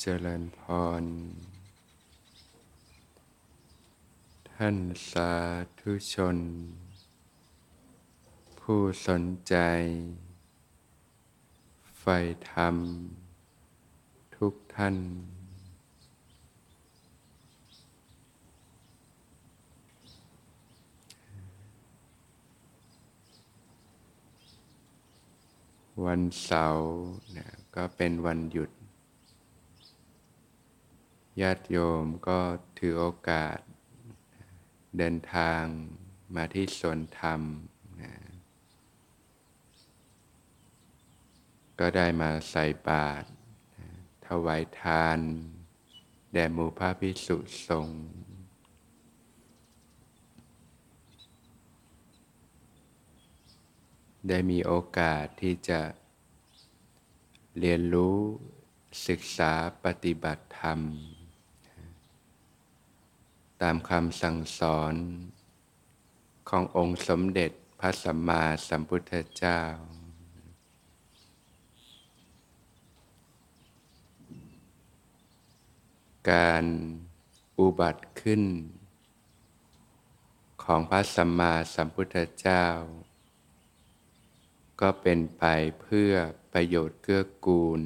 เจริญพร ท่านสาธุชน ผู้สนใจ ใฝ่ธรรม ทุกท่าน วันเสาร์นะก็เป็นวันหยุด ญาติโยมก็ถือโอกาส เดินทางมาที่สวนธรรมนะก็ได้มาใส่บาตรถวายทาน แด่หมู่พระพิสุสงฆ์ได้มีโอกาสที่จะเรียนรู้ศึกษาปฏิบัติธรรม ตามคำสั่งสอน ขององค์สมเด็จพระสัมมาสัมพุทธเจ้า การอุบัติขึ้น ของพระสัมมาสัมพุทธเจ้า ก็เป็นไปเพื่อประโยชน์เกื้อกูล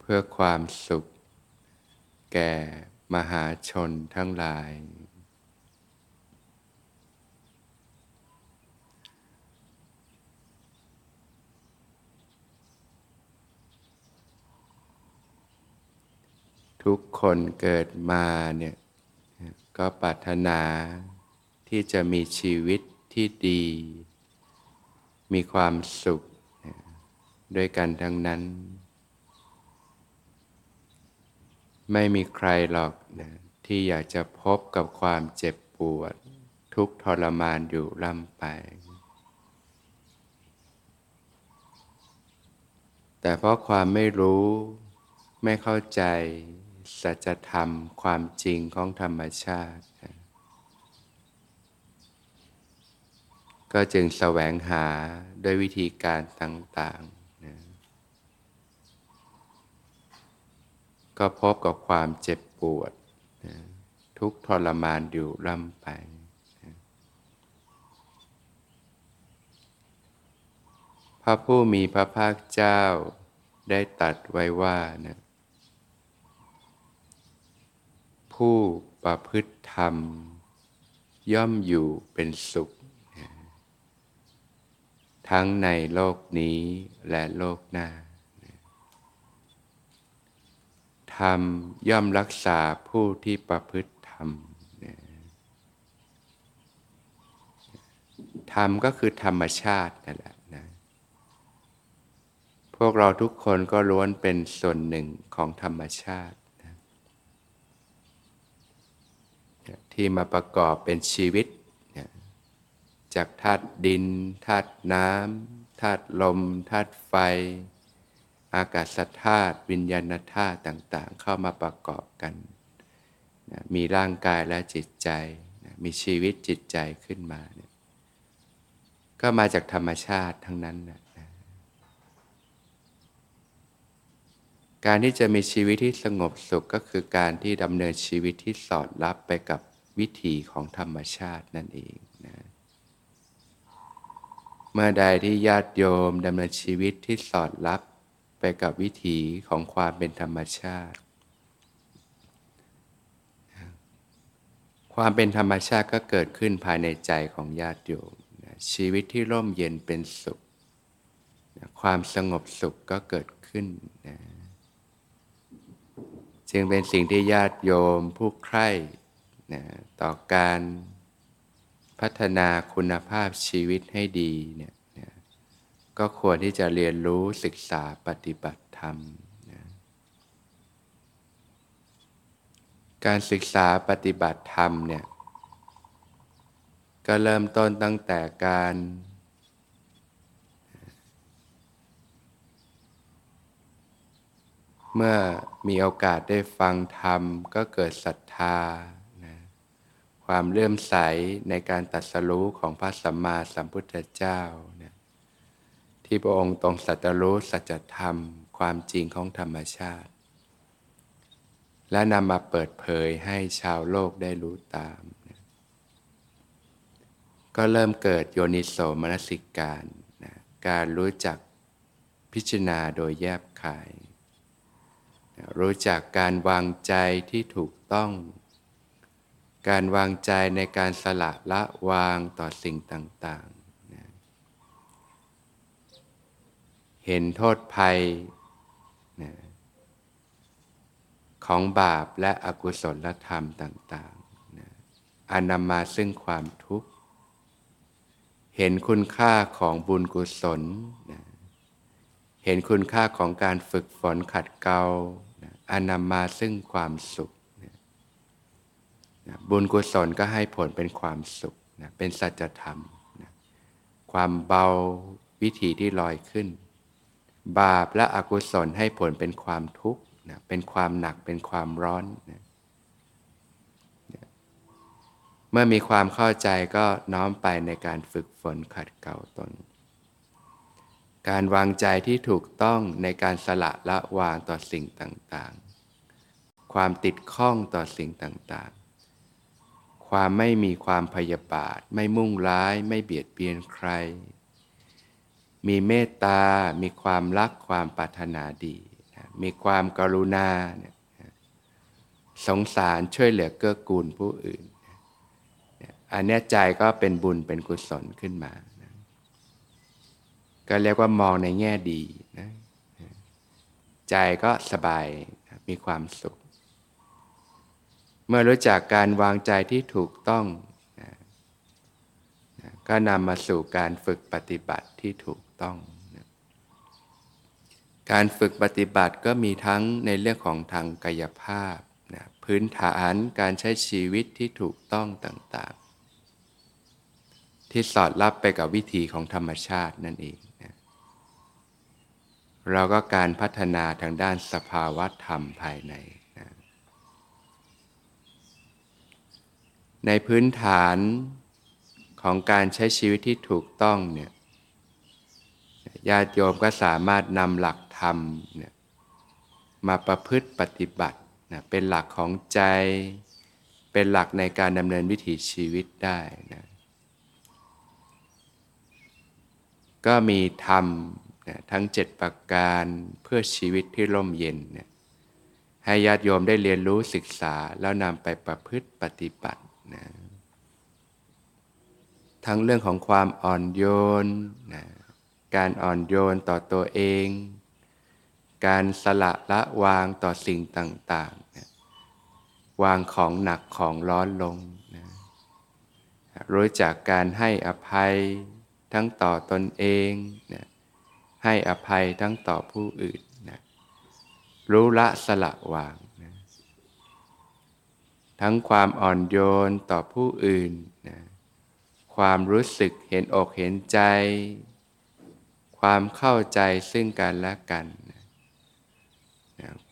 เพื่อความสุข แก่ มหาชนทั้งหลาย ทุกคนเกิดมาเนี่ยก็ปรารถนาที่จะมีชีวิตที่ดี มีความสุข ด้วยกันทั้งนั้น ไม่มีใครหรอกนะที่อยากจะพบกับความเจ็บปวด ทุกทรมานอยู่ล่ำไป แต่เพราะความไม่รู้ ไม่เข้าใจ สัจธรรมความจริงของธรรมชาติ ก็จึงแสวงหาด้วยวิธีการต่างๆนะ ก็พบกับความเจ็บปวด ทุกทรมานอยู่ร่ำไปพระผู้มีพระภาคเจ้าได้ตัดไว้ว่านะผู้ประพฤติธรรม ย่อมอยู่เป็นสุข ทั้งในโลกนี้และโลกหน้า ธรรม ย่อมรักษาผู้ที่ประพฤติธรรมธรรมก็คือธรรมชาตินั่นแหละนะ พวกเราทุกคนก็ล้วนเป็นส่วนหนึ่งของธรรมชาตินะที่มาประกอบเป็นชีวิตนะจากธาตุดินธาตุน้ำธาตุลมธาตุไฟ อากาศธาตุวิญญาณธาตุต่างๆ เข้ามาประกอบกันนะมีร่างกายและจิตใจนะมีชีวิตจิตใจขึ้นมาเนี่ยก็มาจากธรรมชาติทั้งนั้นนะการที่จะมีชีวิตที่สงบสุขก็คือการที่ดำเนินชีวิตที่สอดรับไปกับวิถีของธรรมชาตินั่นเองนะเมื่อใดที่ญาติโยมดำเนินชีวิตที่สอดรับ ไปกับวิถีของความเป็นธรรมชาติ ความเป็นธรรมชาติก็เกิดขึ้นภายในใจของญาติโยมชีวิตที่ร่มเย็นเป็นสุข ความสงบสุขก็เกิดขึ้นนะจึงเป็นสิ่งที่ญาติโยมผู้ใคร่นะต่อการพัฒนาคุณภาพชีวิตให้ดีเนี่ย ก็ควรที่จะเรียนรู้ศึกษาปฏิบัติธรรมนะการศึกษาปฏิบัติธรรมเนี่ยก็เริ่มต้นตั้งแต่การ เมื่อมีโอกาสได้ฟังธรรม ก็เกิดศรัทธานะความเลื่อมใสในการตัดสรู้ของพระสัมมาสัมพุทธเจ้านะ ที่พระองค์ตรงสัจรู้สัจธรรม ความจริงของธรรมชาติ และนำมาเปิดเผยให้ชาวโลกได้รู้ตาม ก็เริ่มเกิดโยนิโสมนสิการนะการรู้จักพิจารณาโดยแยบคาย รู้จักการวางใจที่ถูกต้อง การวางใจในการสละละวางต่อสิ่งต่างๆนะ เห็นโทษภัยนะของบาปและอกุศลธรรมต่างๆนะอันนำมาซึ่งความทุกข์ เห็นคุณค่าของบุญกุศลนะเห็นคุณค่าของการฝึกฝนขัดเกลาอันนำมาซึ่งความสุขบุญกุศลก็ให้ผลเป็นความสุขเป็นสัจธรรมความเบาวิถีที่ลอยขึ้น บาปและอกุศลให้ผลเป็นความทุกข์เป็นความหนักเป็นความร้อนเมื่อมีความเข้าใจก็น้อมไปในการฝึกฝนขัดเกลาตน การวางใจที่ถูกต้องในการสละละวางต่อสิ่งต่างๆ ความติดข้องต่อสิ่งต่างๆ ความไม่มีความพยาบาท ไม่มุ่งร้าย ไม่เบียดเบียนใคร มีเมตตา มีความรักความปรารถนาดีมีความกรุณาสงสารช่วยเหลือเกื้อกูลผู้อื่นอันนี้ใจก็เป็นบุญเป็นกุศลขึ้นมาก็เรียกว่ามองในแง่ดีนะใจก็สบายมีความสุข เมื่อรู้จักการวางใจที่ถูกต้องนะนะก็นำมาสู่การฝึกปฏิบัติที่ถูก ต้องนะการฝึกปฏิบัติก็มีทั้งในเรื่องของทางกายภาพนะพื้นฐานการใช้ชีวิตที่ถูกต้องต่างๆ ที่สอดรับไปกับวิธีของธรรมชาตินั่นเองเราก็การพัฒนาทางด้านสภาวะธรรมภายในนะในพื้นฐานของการใช้ชีวิตที่ถูกต้องเนี่ย ญาติโยมก็สามารถนำหลักธรรมเนี่ยมาประพฤติปฏิบัตินะเป็นหลักของใจ เป็นหลักในการดำเนินวิถีชีวิตได้นะก็มีธรรมนะทั้งเจ็ดประการเพื่อชีวิตที่ร่มเย็นเนี่ยให้ญาติโยมได้เรียนรู้ศึกษาแล้วนำไปประพฤติปฏิบัตินะทั้งเรื่องของความอ่อนโยนนะ การอ่อนโยนต่อตัวเอง การสละละวางต่อสิ่งต่างๆ วางของหนักของร้อนลงนะรู้จักการให้อภัยทั้งต่อตนเองนะให้อภัยทั้งต่อผู้อื่นนะรู้ละสละวางนะทั้งความอ่อนโยนต่อผู้อื่นนะความรู้สึกเห็นอกเห็นใจ ความเข้าใจซึ่งกันและกันนะ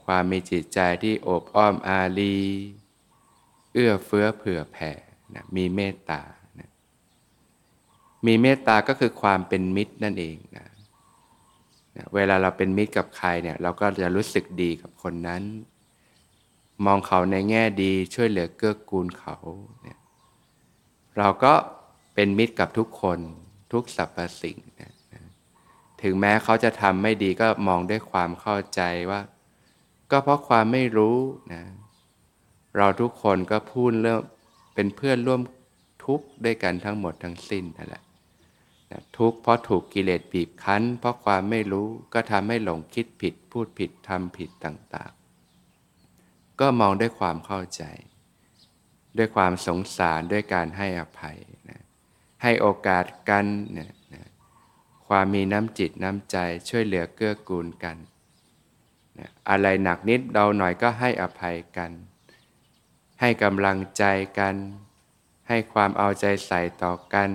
ความมีจิตใจที่โอบอ้อมอารี เอื้อเฟื้อเผื่อแผ่นะมีเมตตานะมีเมตตาก็คือความเป็นมิตรนั่นเองนะเวลาเราเป็นมิตรกับใครเนี่ยเราก็จะรู้สึกดีกับคนนั้น มองเขาในแง่ดีช่วยเหลือเกื้อกูลเขาเนี่ยเราก็เป็นมิตรกับทุกคนทุกสรรพสิ่งนะ ถึงแม้เขาจะทำไม่ดีก็มองด้วยความเข้าใจว่า ก็เพราะความไม่รู้นะเราทุกคนก็พูดเรื่องเป็นเพื่อนร่วมทุกข์ด้วยกันทั้งหมดทั้งสิ้นนั่นแหละทุกข์เพราะถูกกิเลสบีบคั้น เพราะความไม่รู้ก็ทำให้หลงคิดผิด พูดผิดทำผิดต่างๆ ก็มองด้วยความเข้าใจ ด้วยความสงสารด้วยการให้อภัยนะให้โอกาสกันนะนะ ความมีน้ำจิตน้ำใจช่วยเหลือเกื้อกูลกันนะอะไรหนักนิดเดาหน่อยก็ให้อภัยกัน ให้กำลังใจกัน ให้ความเอาใจใส่ต่อกัน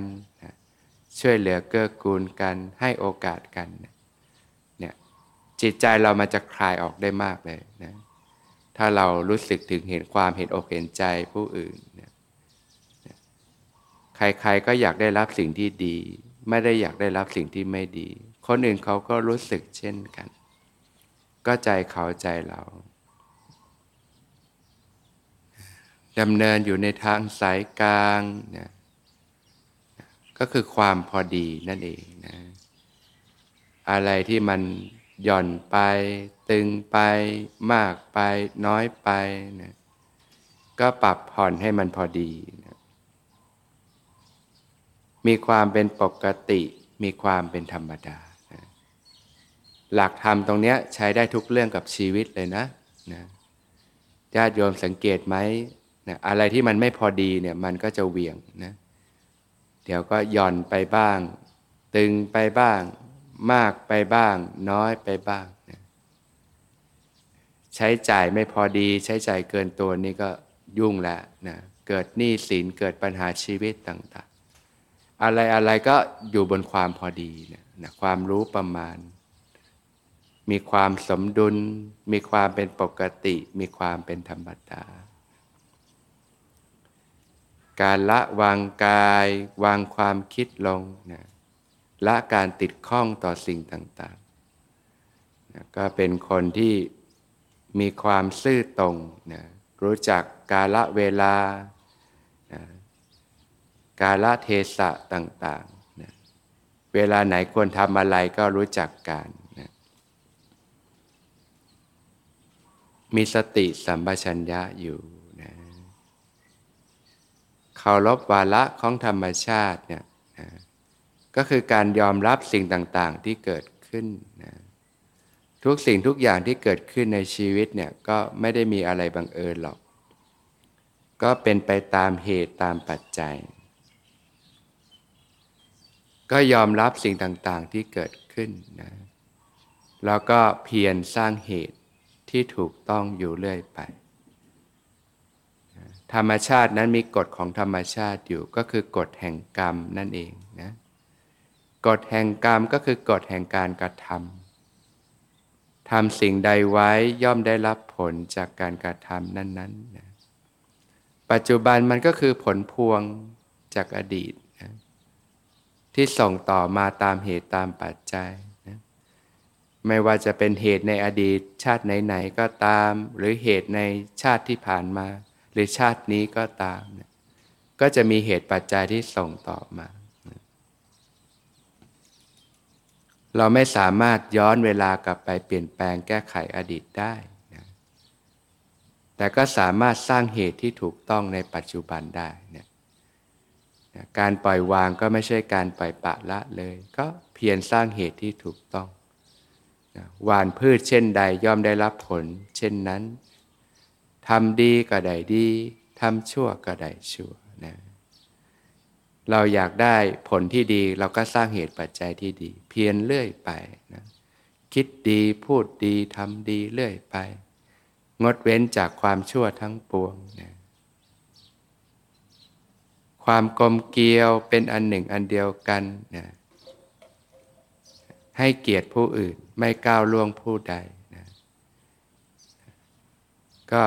ช่วยเหลือเกื้อกูลกัน ให้โอกาสกันเนี่ยจิตใจเรามันจะคลายออกได้มากเลยนะถ้าเรารู้สึกถึงเห็นความเห็นอกเห็นใจผู้อื่นนี่ยใครๆก็อยากได้รับสิ่งที่ดี ไม่ได้อยากได้รับสิ่งที่ไม่ดี คนอื่นเขาก็รู้สึกเช่นกัน ก็ใจเขาใจเราดำเนินอยู่ในทางสายกลางนะก็คือความพอดีนั่นเองนะ อะไรที่มันหย่อนไป ตึงไป มากไป น้อยไปนะก็ปรับผ่อนให้มันพอดีนะ มีความเป็นปกติ มีความเป็นธรรมดา หลักธรรมตรงนี้ใช้ได้ทุกเรื่องกับชีวิตเลยนะนะญาติโยมสังเกตไหมนะอะไรที่มันไม่พอดีเนี่ยมันก็จะเวียงนะเดี๋ยวก็หย่อนไปบ้าง ตึงไปบ้าง มากไปบ้าง น้อยไปบ้างนะใช้จ่ายไม่พอดี ใช้จ่ายเกินตัวนี่ก็ยุ่งแล้วนะเกิดหนี้สินเกิดปัญหาชีวิตต่างๆ อะไรอะไรก็อยู่บนความพอดีนะนะความรู้ประมาณ มีความสมดุล มีความเป็นปกติ มีความเป็นธรรมดาการละวางกาย วางความคิดลงนะละการติดข้องต่อสิ่งต่างๆนะก็เป็นคนที่มีความซื่อตรงนะรู้จักกาละเวลานะ กาลเทศะต่างๆนะเวลาไหนควรทำอะไรก็รู้จักการนะมีสติสัมปชัญญะอยู่เคารพวาระของธรรมชาติเนี่ยนะก็คือการยอมรับสิ่งต่างๆที่เกิดขึ้นนะทุกสิ่งทุกอย่างที่เกิดขึ้นในชีวิตเนี่ยก็ไม่ได้มีอะไรบังเอิญหรอก ก็เป็นไปตามเหตุตามปัจจัย ก็ยอมรับสิ่งต่างๆที่เกิดขึ้นนะแล้วก็เพียรสร้างเหตุที่ถูกต้องอยู่เรื่อยไป ธรรมชาตินั้นมีกฎของธรรมชาติอยู่ก็คือกฎแห่งกรรมนั่นเองนะกฎแห่งกรรมก็คือกฎแห่งการกระทำทำสิ่งใดไว้ย่อมได้รับผลจากการกระทำนั้นๆนะปัจจุบันมันก็คือผลพวงจากอดีต ที่ส่งต่อมาตามเหตุตามปัจจัยนะไม่ว่าจะเป็นเหตุในอดีตชาติไหนๆก็ตาม หรือเหตุในชาติที่ผ่านมา หรือชาตินี้ก็ตามเนี่ยก็จะมีเหตุปัจจัยที่ส่งต่อมา เราไม่สามารถย้อนเวลากลับไปเปลี่ยนแปลงแก้ไขอดีตได้นะแต่ก็สามารถสร้างเหตุที่ถูกต้องในปัจจุบันได้นะ การปล่อยวางก็ไม่ใช่การปล่อยปะละเลย ก็เพียรสร้างเหตุที่ถูกต้องหวานพืชเช่นใดย่อมได้รับผล เช่นนั้นทำดีก็ได้ดีทำชั่วก็ได้ชั่วนะเราอยากได้ผลที่ดีเราก็สร้างเหตุปัจจัยที่ดี เพียรเรื่อยไปนะคิดดีพูดดีทำดีเรื่อยไป งดเว้นจากความชั่วทั้งปวงนะ ความกลมเกลียวเป็นอันหนึ่งอันเดียวกันนะให้เกียรติผู้อื่นไม่ก้าวล่วงผู้ใดนะก็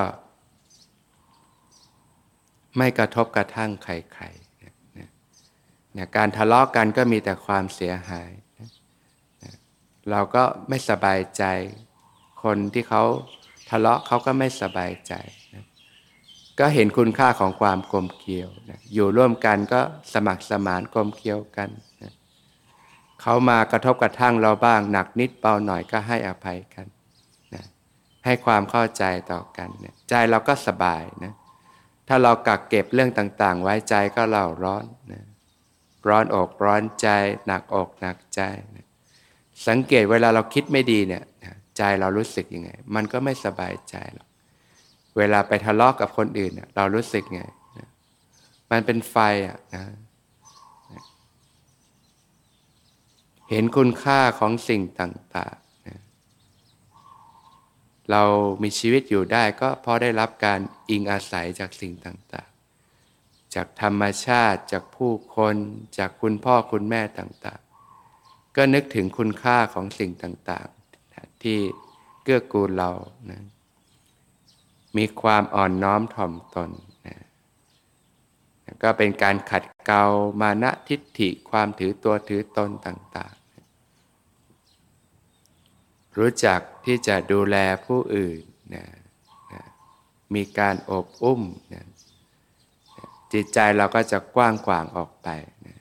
ไม่กระทบกระทั่งใครๆนี่ยการทะเลาะกกันก็มีแต่ความเสียหายเราก็ไม่สบายใจ คนที่เขาทะเลาะเขาก็ไม่สบายใจ ก็เห็นคุณค่าของความกลมเกลียวอยู่ร่วมกันก็สมัครสมานกลมเกลียวกันเขามากระทบกระทั่งเราบ้าง หนักนิดเบาหน่อยก็ให้อภัยกันให้ความเข้าใจต่อกันใจเราก็สบายนะถ้าเรากักเก็บเรื่องต่าง ๆ ไว้ใจก็เราร้อนนะร้อนอกร้อนใจ หนักอกหนักใจนะสังเกตเวลาเราคิดไม่ดีเนี่ยใจเรารู้สึกยังไง มันก็ไม่สบายใจหรอก เวลาไปทะเลาะกกับคนอื่น เรารู้สึกไง มันเป็นไฟอะนะเห็นคุณค่าของสิ่งต่างๆเรามีชีวิตอยู่ได้ก็เพราะได้รับการอิงอาศัยจากสิ่งต่างๆ จากธรรมชาติ จากผู้คน จากคุณพ่อคุณแม่ต่างๆ ก็นึกถึงคุณค่าของสิ่งต่างๆ ที่เกื้อกูลเรานะ มีความอ่อนน้อมถ่อมตนนะก็เป็นการขัดเกลามานะทิฏฐิความถือตัวถือตนต่างๆ รู้จักที่จะดูแลผู้อื่นนะนะมีการอบอุ้มนะจิตใจเราก็จะกว้างขวางออกไปนะ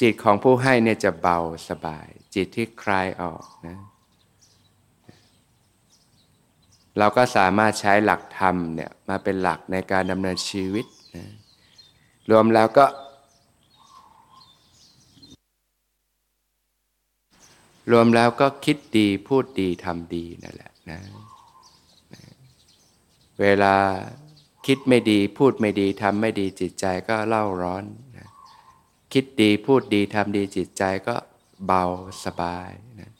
จิตของผู้ให้เนี่ยจะเบาสบาย จิตที่คลายออกนะ เราก็สามารถใช้หลักธรรมเนี่ยมาเป็นหลักในการดำเนินชีวิตนะรวมแล้วก็ รวมแล้วก็คิดดีพูดดีทำดีนั่นแหละนะเวลาคิดไม่ดีพูดไม่ดีทำไม่ดีจิตใจก็เล่าร้อนนะคิดดีพูดดีทำดีจิตใจก็เบาสบายนะ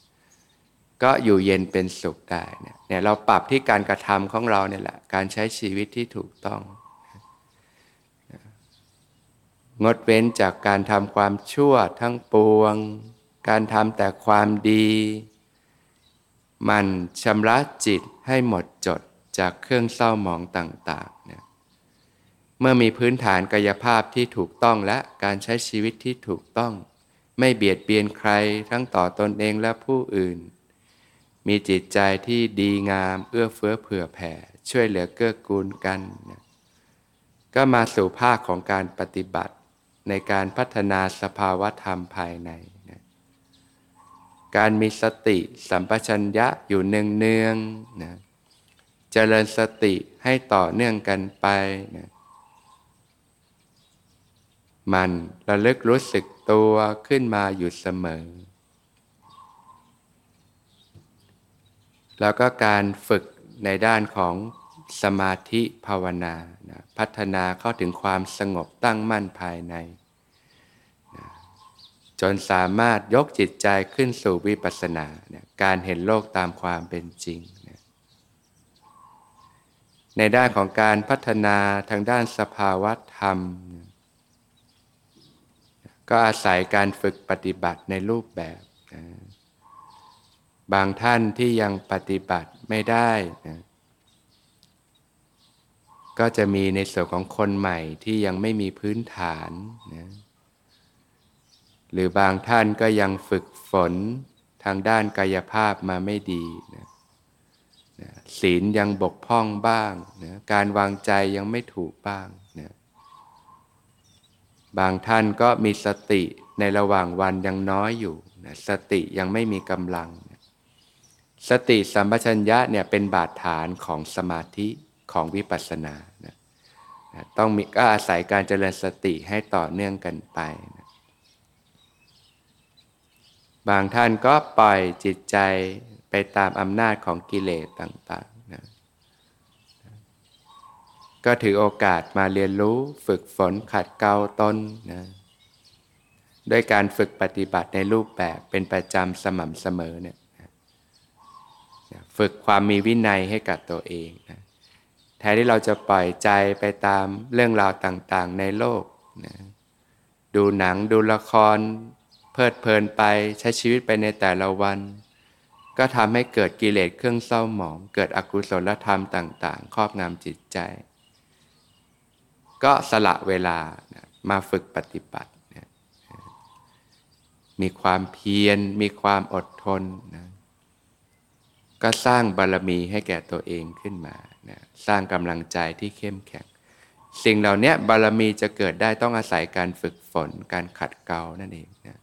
ก็อยู่เย็นเป็นสุขได้นะ เนี่ยเราปรับที่การกระทำของเราเนี่ยแหละการใช้ชีวิตที่ถูกต้อง งดเว้นจากการทำความชั่วทั้งปวง การทำแต่ความดี มันชำระจิตให้หมดจดจากเครื่องเศร้าหมองต่างๆเนี่ยเมื่อมีพื้นฐานกายภาพที่ถูกต้องและการใช้ชีวิตที่ถูกต้อง ไม่เบียดเบียนใครทั้งต่อตอนเองและผู้อื่น มีจิตใจที่ดีงาม เอื้อเฟื้อเผื่อแผ่ ช่วยเหลือเกื้อกูลกันนะก็มาสู่ภาคของการปฏิบัติในการพัฒนาสภาวธรรมภายในนะการมีสติสัมปชัญญะอยู่เนืองๆนะเจริญสติให้ต่อเนื่องกันไปนะมันระลึกรู้สึกตัวขึ้นมาอยู่เสมอ แล้วก็การฝึกในด้านของสมาธิภาวนานะพัฒนาเข้าถึงความสงบตั้งมั่นภายในนะจนสามารถยกจิตใจขึ้นสู่วิปัสสนานะการเห็นโลกตามความเป็นจริงนะในด้านของการพัฒนาทางด้านสภาวะธรรมนะก็อาศัยการฝึกปฏิบัติในรูปแบบนะ บางท่านที่ยังปฏิบัติไม่ได้นะก็จะมีในส่วนของคนใหม่ที่ยังไม่มีพื้นฐานนะหรือบางท่านก็ยังฝึกฝนทางด้านกายภาพมาไม่ดีนะนะศีลยังบกพร่องบ้างนะการวางใจยังไม่ถูกบ้างนะบางท่านก็มีสติในระหว่างวันยังน้อยอยู่นะสติยังไม่มีกำลัง สติสัมปชัญญะเนี่ยเป็นบาดฐานของสมาธิของวิปัสสนานะต้องมีก็อาศัยการเจริญสติให้ต่อเนื่องกันไปนะบางท่านก็ปล่อยจิตใจไปตามอำนาจของกิเลสต่างๆนะก็ถือโอกาสมาเรียนรู้ฝึกฝนขัดเกลาตนนะด้วยการฝึกปฏิบัติในรูปแบบเป็นประจำสม่ำเสมอเนี่ย ฝึกความมีวินัยให้กับตัวเองนะแทนที่เราจะปล่อยใจไปตามเรื่องราวต่างๆในโลกนะดูหนังดูละคร เพลิดเพลินไปใช้ชีวิตไปในแต่ละวัน ก็ทำให้เกิดกิเลสเครื่องเศร้าหมอง เกิดอกุศลธรรมต่าง ๆ ครอบงำจิตใจ ก็สละเวลานะมาฝึกปฏิบัตินะมีความเพียรมีความอดทนนะ ก็สร้างบารมีให้แก่ตัวเองขึ้นมานะสร้างกำลังใจที่เข้มแข็ง สิ่งเหล่านี้บารมีจะเกิดได้ต้องอาศัยการฝึกฝน การขัดเกลานั่นเองนะ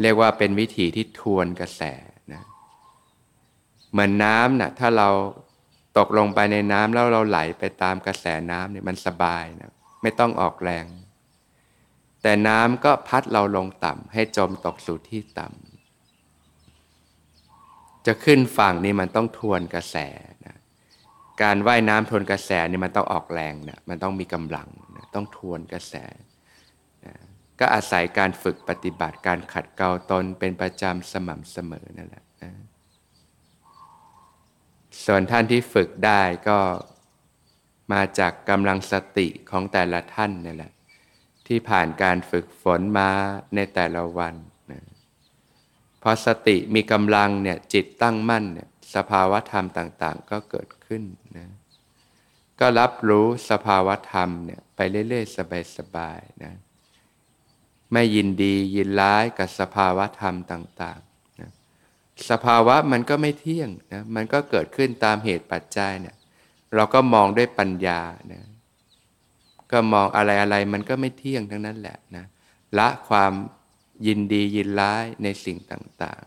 เรียกว่าเป็นวิธีที่ทวนกระแสนะเหมือนน้ำนะถ้าเราตกลงไปในน้ำแล้วเราไหลไปตามกระแสน้ำเนี่ยมันสบายนะไม่ต้องออกแรง แต่น้ำก็พัดเราลงต่ำให้จมตกสู่ที่ต่ำ จะขึ้นฝั่งนี่มันต้องทวนกระแสนะการว่ายน้ำทวนกระแสนี่มันต้องออกแรงนะมันต้องมีกำลังนะต้องทวนกระแสนะก็อาศัยการฝึกปฏิบัติการขัดเกลาตนเป็นประจำสม่ำเสมอนั่นแหละนะส่วนท่านที่ฝึกได้ก็มาจากกำลังสติของแต่ละท่านนี่แหละที่ผ่านการฝึกฝนมาในแต่ละวัน พอสติมีกำลังเนี่ยจิตตั้งมั่นเนี่ยสภาวะธรรมต่าง ๆ ก็เกิดขึ้นนะก็รับรู้สภาวะธรรมเนี่ยไปเรื่อยๆ สบายๆนะไม่ยินดียินร้ายกับสภาวะธรรมต่างๆนะสภาวะมันก็ไม่เที่ยงนะมันก็เกิดขึ้นตามเหตุปัจจัยเนี่ยเราก็มองด้วยปัญญานะก็มองอะไรอะไรมันก็ไม่เที่ยงทั้งนั้นแหละนะละความ ยินดียินร้ายในสิ่งต่าง